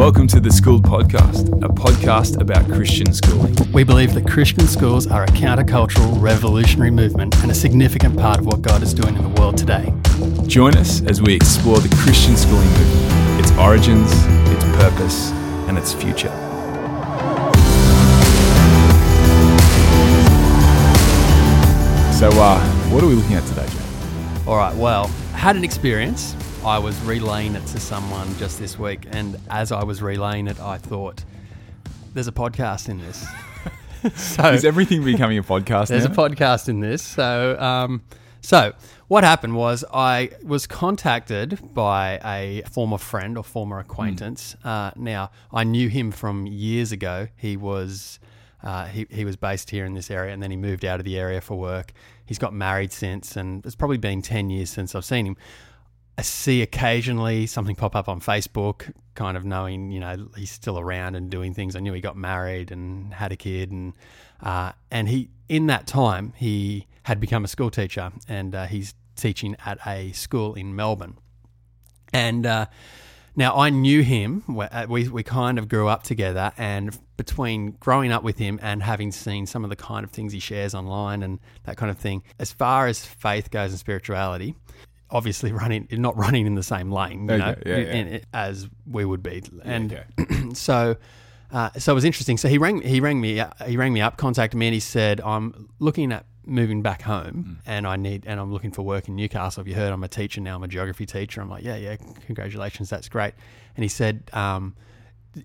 Welcome to the Schooled Podcast, a podcast about Christian schooling. We believe that Christian schools are a countercultural, revolutionary movement and a significant part of what God is doing in the world today. Join us as we explore the Christian schooling movement, its origins, its purpose, and its future. So, uh, what are we looking at today, Josh? All right, well, had an experience. I was relaying it to someone just this week, and as I was relaying it, I thought, there's a podcast in this. so Is everything becoming a podcast There's now? a podcast in this. So, um, so what happened was I was contacted by a former friend or former acquaintance. Uh, now I knew him from years ago. He was uh, he he was based here in this area, and then he moved out of the area for work. He's got married since, and it's probably been ten years since I've seen him. I see occasionally something pop up on Facebook, kind of knowing, you know, he's still around and doing things. I knew he got married and had a kid, and uh, and he in that time he had become a school teacher, and uh, he's teaching at a school in Melbourne. And uh, now I knew him. we- uh, We we kind of grew up together, and between growing up with him and having seen some of the kind of things he shares online and that kind of thing, as far as faith goes and spirituality, obviously running not running in the same lane, you Okay, know, yeah, yeah. as we would be, and okay. so. Uh, so it was interesting. So he rang. He rang me. uh, He rang me up, contacted me, and he said, "I'm looking at moving back home, and I need, and I'm looking for work in Newcastle. Have you heard? I'm a teacher now. I'm a geography teacher. I'm like, yeah, yeah. Congratulations, that's great. And he said, um,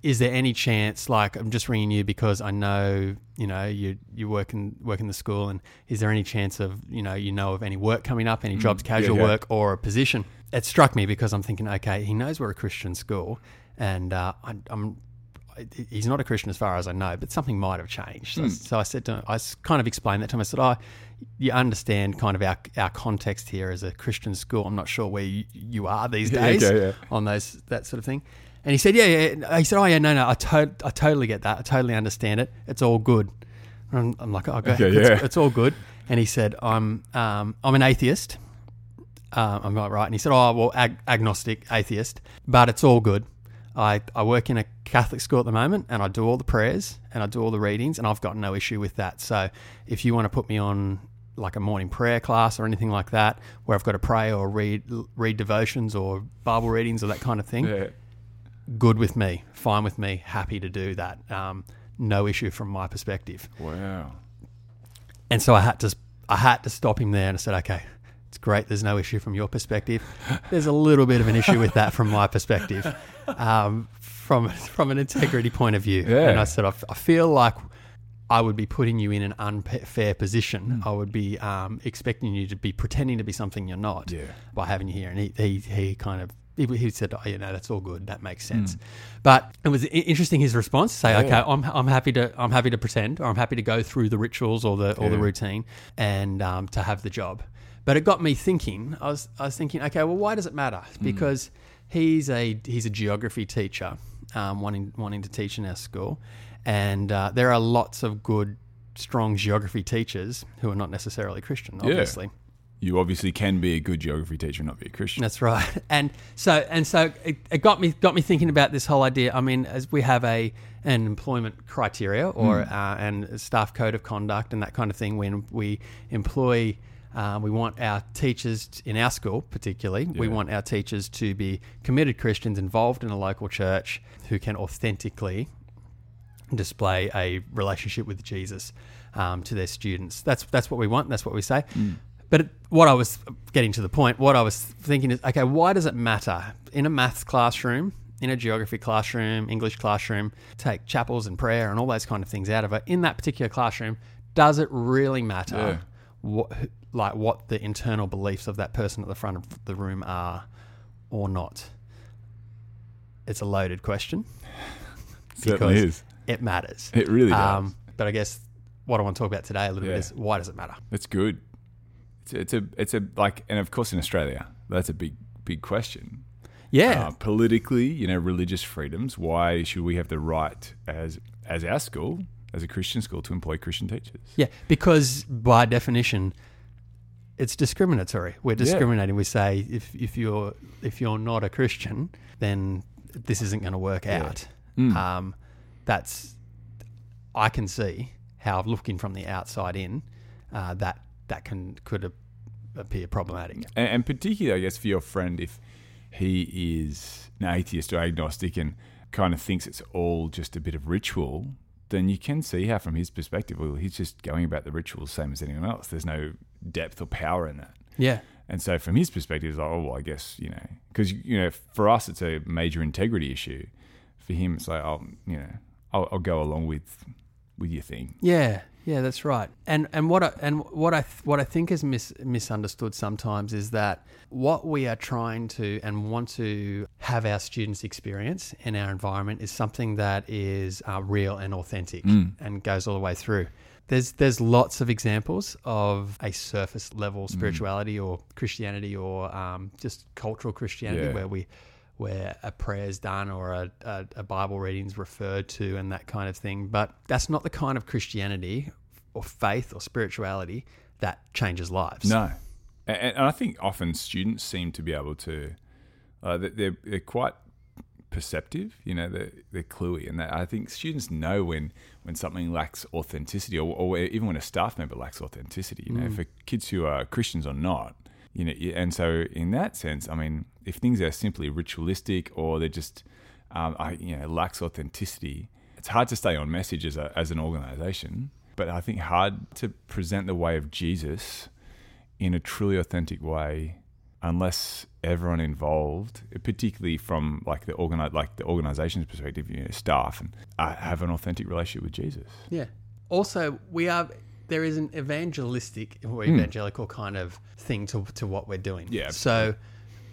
is there any chance? Like, I'm just ringing you because I know, you know, you you work in work in the school, and is there any chance of, you know, you know of any work coming up, any jobs, casual yeah. work, or a position? It struck me because I'm thinking, okay, he knows we're a Christian school, and uh, I, I'm he's not a Christian as far as I know, but something might have changed. So, so I said to him, I kind of explained that to him. I said, "Oh, you understand kind of our our context here as a Christian school. I'm not sure where you, you are these Yeah, days okay, yeah. on those that sort of thing." And he said, "Yeah, yeah." He said, "Oh, yeah, no, no, I, to- I totally get that. I totally understand it. It's all good." And I'm, I'm like, "Oh, ahead. Okay, It's, yeah. it's all good." And he said, "I'm um, I'm an atheist." Uh, I'm not right. And he said, "Oh, well, ag- agnostic, atheist, but it's all good. I, I work in a Catholic school at the moment, and I do all the prayers and I do all the readings, and I've got no issue with that. So, if you want to put me on like a morning prayer class or anything like that, where I've got to pray or read read devotions or Bible readings or that kind of thing, Yeah. Good with me, fine with me, happy to do that. Um, no issue from my perspective." Wow. And so I had to I had to stop him there and I said, okay, it's great. There's no issue from your perspective. There's a little bit of an issue with that from my perspective, um, from from an integrity point of view. Yeah. And I said, I, f- I feel like I would be putting you in an unfair position. Hmm. I would be um, expecting you to be pretending to be something you're not Yeah. by having you here. And he, he, he kind of he, he said, "Oh, you know, that's all good. That makes sense." But it was interesting his response to say, Yeah. "Okay, I'm, I'm happy to I'm happy to pretend, or I'm happy to go through the rituals or the or the routine, and um, to have the job." But it got me thinking. I was I was thinking, okay, well, why does it matter? Hmm. Because he's a he's a geography teacher, um, wanting wanting to teach in our school, and uh, there are lots of good, strong geography teachers who are not necessarily Christian, Yeah. You obviously can be a good geography teacher and not be a Christian. That's right. And so and so it, it got me got me thinking about this whole idea. I mean, as we have a an employment criteria or uh, and a staff code of conduct and that kind of thing when we employ. Uh, we want our teachers in our school, particularly, we want our teachers to be committed Christians involved in a local church who can authentically display a relationship with Jesus um, to their students. That's that's what we want. That's what we say. But what I was getting to the point, what I was thinking is, okay, why does it matter in a maths classroom, in a geography classroom, English classroom, take chapels and prayer and all those kind of things out of it? In that particular classroom, does it really matter? Yeah. What, like what the internal beliefs of that person at the front of the room are, or not? It's a loaded question. Certainly is. It matters. It really does. Um, but I guess what I want to talk about today a little Yeah. bit is why does it matter? That's good. It's a, it's a like, and of course in Australia, that's a big big question. Yeah. Uh, politically, you know, religious freedoms. Why should we have the right as as our school, as a Christian school, to employ Christian teachers? yeah. Because by definition, it's discriminatory. We're discriminating. We say if, if you're if you're not a Christian, then this isn't going to work Yeah. out. Mm. Um, that's I can see how looking from the outside in uh, that that can could appear problematic. And, and particularly, I guess, for your friend, if he is an atheist or agnostic and kind of thinks it's all just a bit of ritual, then you can see how, from his perspective, well, he's just going about the ritual same as anyone else. There's no depth or power in that. Yeah, And so, from his perspective, it's like, oh, well, I guess, you know, because, you know, for us, it's a major integrity issue. For him, it's like, oh, you know, I'll, I'll go along with with your thing. Yeah, yeah, that's right. And and what I, and what I th- what I think is mis- misunderstood sometimes is that what we are trying to and want to have our students experience in our environment is something that is uh, real and authentic and goes all the way through. There's there's lots of examples of a surface level spirituality or Christianity or um, just cultural Christianity Yeah. where we where a prayer is done or a, a, a Bible reading is referred to and that kind of thing. But that's not the kind of Christianity or faith or spirituality that changes lives. No, and, and I think often students seem to be able to. Uh, they- they're they're quite perceptive. You know, they're they're cluey, and I think students know when when something lacks authenticity, or, or even when a staff member lacks authenticity. You know, for kids who are Christians or not. You know, and so in that sense, I mean, if things are simply ritualistic or they're just, um, I, you know, lacks authenticity, it's hard to stay on message as, a, as an organization. But I think hard to present the way of Jesus in a truly authentic way unless everyone involved, particularly from like the organi- like the organization's perspective, you know, staff and uh, have an authentic relationship with Jesus. Yeah. Also, we are there is an evangelistic or evangelical kind of thing to to what we're doing. Yeah, So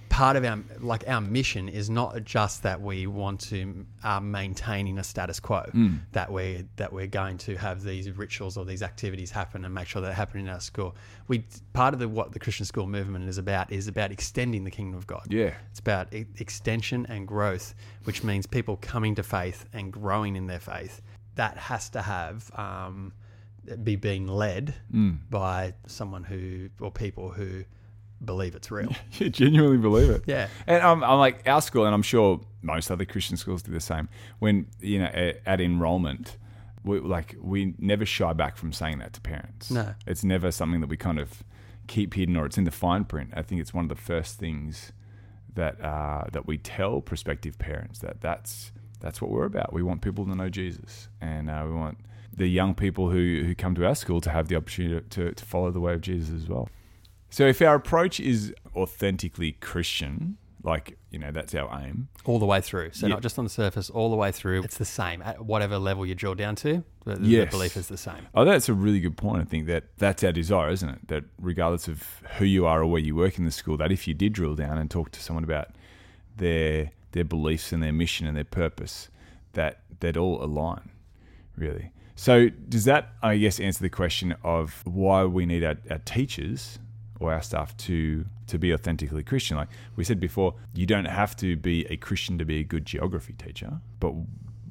part of our like our mission is not just that we want to uh, maintaining a status quo that we that we're going to have these rituals or these activities happen and make sure that happen in our school. We part of the what the Christian school movement is about is about extending the kingdom of God. Yeah. It's about e- extension and growth, which means people coming to faith and growing in their faith. That has to have um, be being led by someone who or people who believe it's real. You genuinely believe it. Yeah. And I'm, I'm like, our school, and I'm sure most other Christian schools do the same. When, you know, at, at enrollment, we, like, we never shy back from saying that to parents. No. It's never something that we kind of keep hidden or it's in the fine print. I think it's one of the first things that, uh, that we tell prospective parents that that's, that's what we're about. We want people to know Jesus. And uh, we want the young people who, who come to our school to have the opportunity to, to follow the way of Jesus as well. So if our approach is authentically Christian, like, you know, that's our aim. all the way through. So Yeah. not just on the surface, all the way through. It's the same at whatever level you drill down to. The, the belief is the same. Oh, that's a really good point. I think that that's our desire, isn't it? That regardless of who you are or where you work in the school, that if you did drill down and talk to someone about their their beliefs and their mission and their purpose, that they'd all align, really. So does that, I guess, answer the question of why we need our, our teachers or our staff to to be authentically Christian? Like we said before, you don't have to be a Christian to be a good geography teacher, but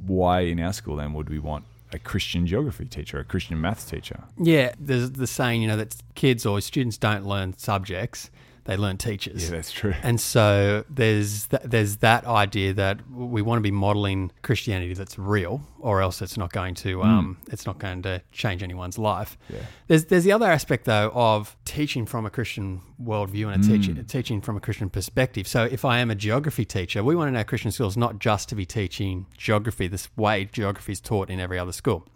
why in our school then would we want a Christian geography teacher, a Christian maths teacher? Yeah, there's the saying, you know, that kids or students don't learn subjects, they learn teachers. Yeah, that's true. And so there's th- there's that idea that we want to be modeling Christianity that's real, or else it's not going to hmm. um, it's not going to change anyone's life. Yeah. There's there's the other aspect though of teaching from a Christian worldview and a teaching hmm. teaching from a Christian perspective. So if I am a geography teacher, we want in our Christian schools not just to be teaching geography this way geography is taught in every other school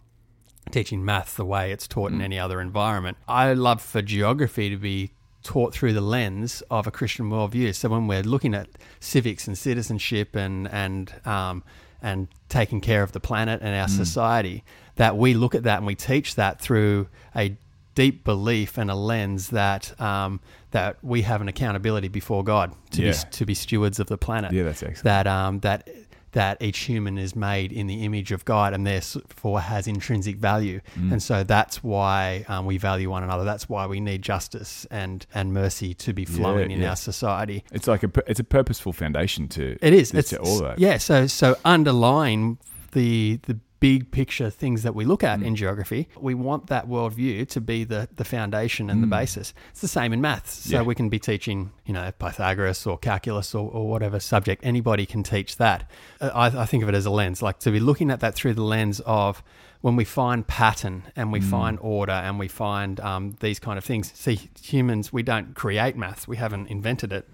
teaching math the way it's taught in hmm. any other environment. I love for geography to be taught through the lens of a Christian worldview. So when we're looking at civics and citizenship and and um, and taking care of the planet and our society, that we look at that and we teach that through a deep belief and a lens that um, that we have an accountability before God to Yeah. be to be stewards of the planet Yeah, that's excellent. that um, that that each human is made in the image of God and therefore has intrinsic value. Mm. And so that's why um, we value one another. That's why we need justice and, and mercy to be flowing in yeah. our society. It's like a it's a purposeful foundation to It is. to, It's to all that. Yeah. So so underlying the the big picture things that we look at Mm. in geography. We want that worldview to be the, the foundation and the basis. It's the same in maths. So Mm. Yeah. we can be teaching, you know, Pythagoras or calculus or, or whatever subject. Anybody can teach that. Uh, I, I think of it as a lens, like to be looking at that through the lens of when we find pattern and Mm. we find order and we find um, these kind of things. See, humans, we don't create maths. We haven't invented it.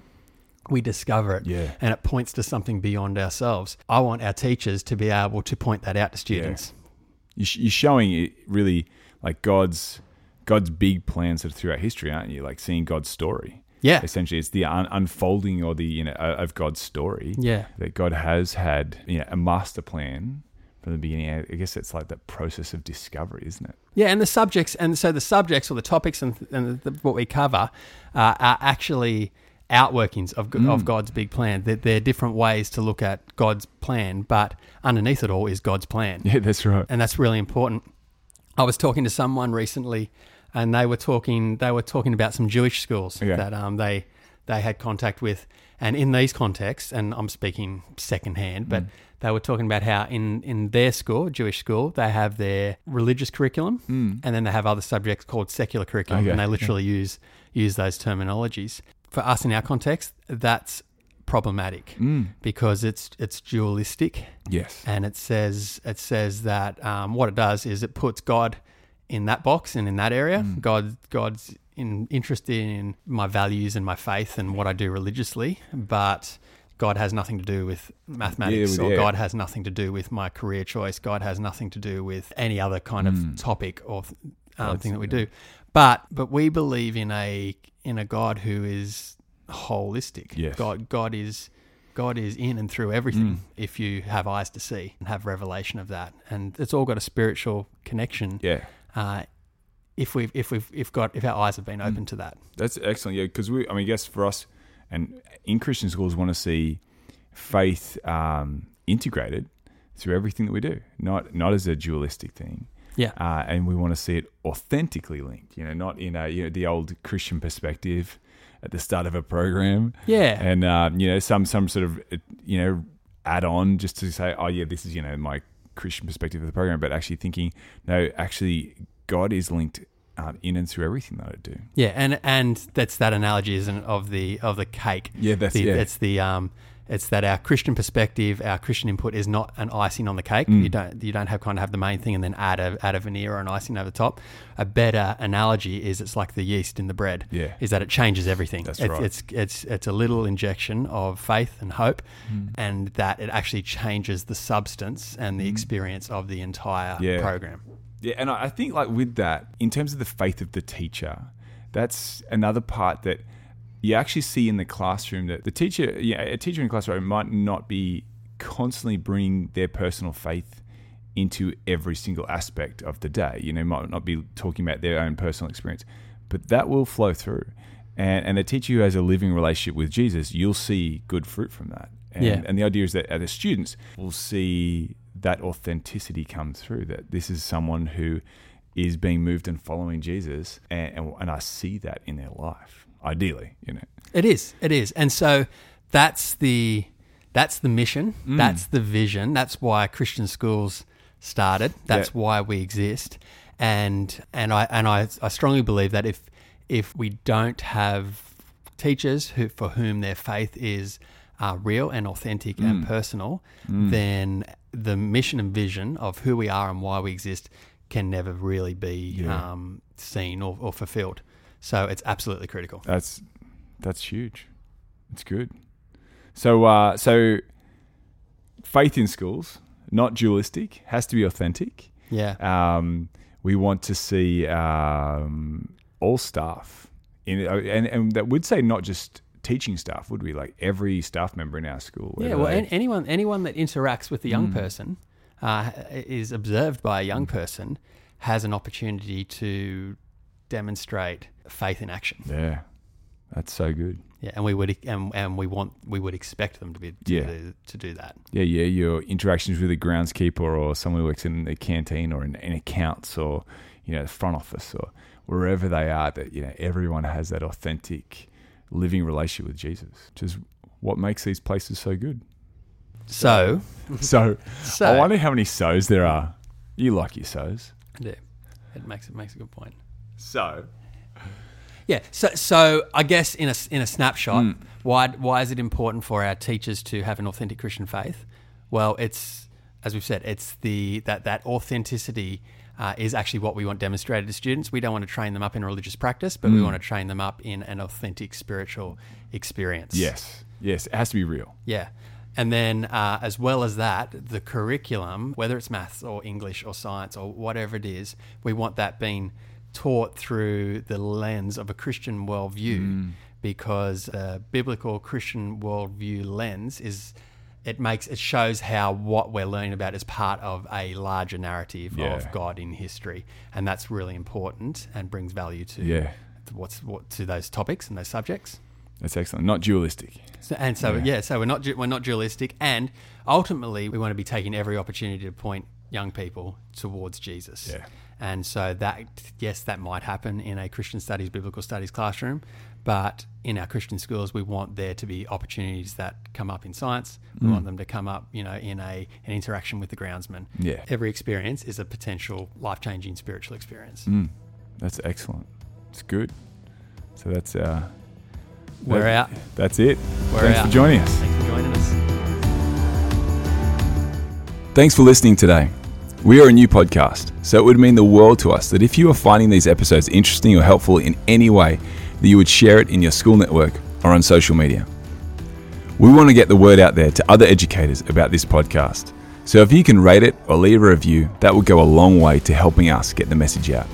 We discover it Yeah. and it points to something beyond ourselves. I want our teachers to be able to point that out to students. You sh- You're showing it really like God's God's big plans that are throughout history, aren't you? Like seeing God's story. Yeah. Essentially, it's the un- unfolding or the you know of God's story. Yeah. that God has had you know a master plan from the beginning. I guess it's like that process of discovery, isn't it? Yeah, and the subjects, and so the subjects or the topics and, and the, what we cover uh, are actually outworkings of, Mm. of God's big plan. They're, they're different ways to look at God's plan, but underneath it all is God's plan. Yeah, that's right. and that's really important. I was talking to someone recently, and they were talking. They were talking about some Jewish schools Okay. that um, they they had contact with, and in these contexts, and I'm speaking secondhand, Mm. but they were talking about how in in their school, Jewish school, they have their religious curriculum, and then they have other subjects called secular curriculum, Mm. Okay. and they literally use use those terminologies. For us in our context, that's problematic Mm. because it's it's dualistic Yes. and it says it says that um, what it does is it puts God in that box and in that area. Mm. God God's in, interested in my values and my faith and what I do religiously, but God has nothing to do with mathematics, Yeah, or yeah. God has nothing to do with my career choice. God has nothing to do with any other kind of topic or um, thing that we do. But but we believe in a in a God who is holistic. Yes. God God is God is in and through everything if you have eyes to see and have revelation of that. And it's all got a spiritual connection. Yeah. Uh, if we've if we've if got if our eyes have been Mm. open to that. That's excellent. Yeah, because we, I mean, I guess for us and in Christian schools, want to see faith um, integrated through everything that we do, not not as a dualistic thing. Yeah. uh, and we want to see it authentically linked. You know, not in a you know the old Christian perspective at the start of a program, Yeah. and um, you know some some sort of uh, you know add on just to say, oh yeah, this is you know my Christian perspective of the program, but actually thinking, no, actually God is linked um, in and through everything that I do. Yeah, and and that's that analogy, isn't it, of the of the cake. Yeah, that's- the, yeah. It's the um, it's that our Christian perspective, our Christian input is not an icing on the cake. Mm. You don't you don't have kind of have the main thing and then add a add a veneer or an icing over the top. A better analogy is it's like the yeast in the bread. Yeah. is that it changes everything. That's it's, right. It's it's it's a little injection of faith and hope, and that it actually changes the substance and the experience of the entire Yeah. program. Yeah, and I I think like with that, in terms of the faith of the teacher, that's another part that you actually see in the classroom that the teacher, yeah, a teacher in the classroom might not be constantly bringing their personal faith into every single aspect of the day. You know, might not be talking about their own personal experience, but that will flow through. And and the teacher who has a living relationship with Jesus, you'll see good fruit from that. And, Yeah. and the idea is that uh, the students will see that authenticity come through. That this is someone who is being moved and following Jesus, and, and, and I see that in their life. Ideally, you know. It is. It is. And so that's the that's the mission. Mm. That's the vision. That's why Christian schools started. That's Yeah. why we exist. And and I and I, I strongly believe that if if we don't have teachers who for whom their faith is uh, real and authentic Mm. and personal, then the mission and vision of who we are and why we exist can never really be Yeah. um, seen or, or fulfilled. So it's absolutely critical. That's that's huge. It's good. So uh, so faith in schools, not dualistic, has to be authentic. Yeah. Um, we want to see um, all staff in, uh, and and that would say not just teaching staff, would we? Like every staff member in our school. Yeah, well, they- anyone anyone that interacts with a young person uh, is observed by a young person has an opportunity to demonstrate faith in action. yeah, that's so good. Yeah, and we would and, and we want we would expect them to be to, Yeah. do, to do that. Yeah, yeah. Your interactions with a groundskeeper or someone who works in the canteen or in, in accounts or you know the front office or wherever they are, that you know everyone has that authentic living relationship with Jesus, which is what makes these places so good. So, So, so I wonder how many so's there are You like your so's. I do. It makes it makes a good point. So, Yeah. So, so I guess in a in a snapshot, why why is it important for our teachers to have an authentic Christian faith? Well, it's as we've said, it's the that that authenticity. Uh, is actually what we want demonstrated to students. We don't want to train them up in religious practice, but we want to train them up in an authentic spiritual experience. yes, yes, it has to be real. Yeah. And then, uh, as well as that, the curriculum, whether it's maths or English or science or whatever it is, we want that being taught through the lens of a Christian worldview mm. because a biblical Christian worldview lens is. It makes it shows how what we're learning about is part of a larger narrative Yeah. of God in history, and that's really important and brings value to Yeah. what's what to those topics and those subjects. That's excellent. Not dualistic. So, and so yeah. so we're not we're not dualistic, and ultimately we want to be taking every opportunity to point young people towards Jesus. Yeah. And so that yes, that might happen in a Christian studies, biblical studies classroom, but in our Christian schools, we want there to be opportunities that come up in science. We Mm. want them to come up, you know, in a an interaction with the groundsman. Yeah. Every experience is a potential life changing spiritual experience. Mm, that's excellent. It's good. So that's uh, We're that- out. That's it. We're Thanks out. for joining us. Thanks for joining us. Thanks for listening today. We are a new podcast, so it would mean the world to us that if you are finding these episodes interesting or helpful in any way, that you would share it in your school network or on social media. We want to get the word out there to other educators about this podcast. So if you can rate it or leave a review, that would go a long way to helping us get the message out.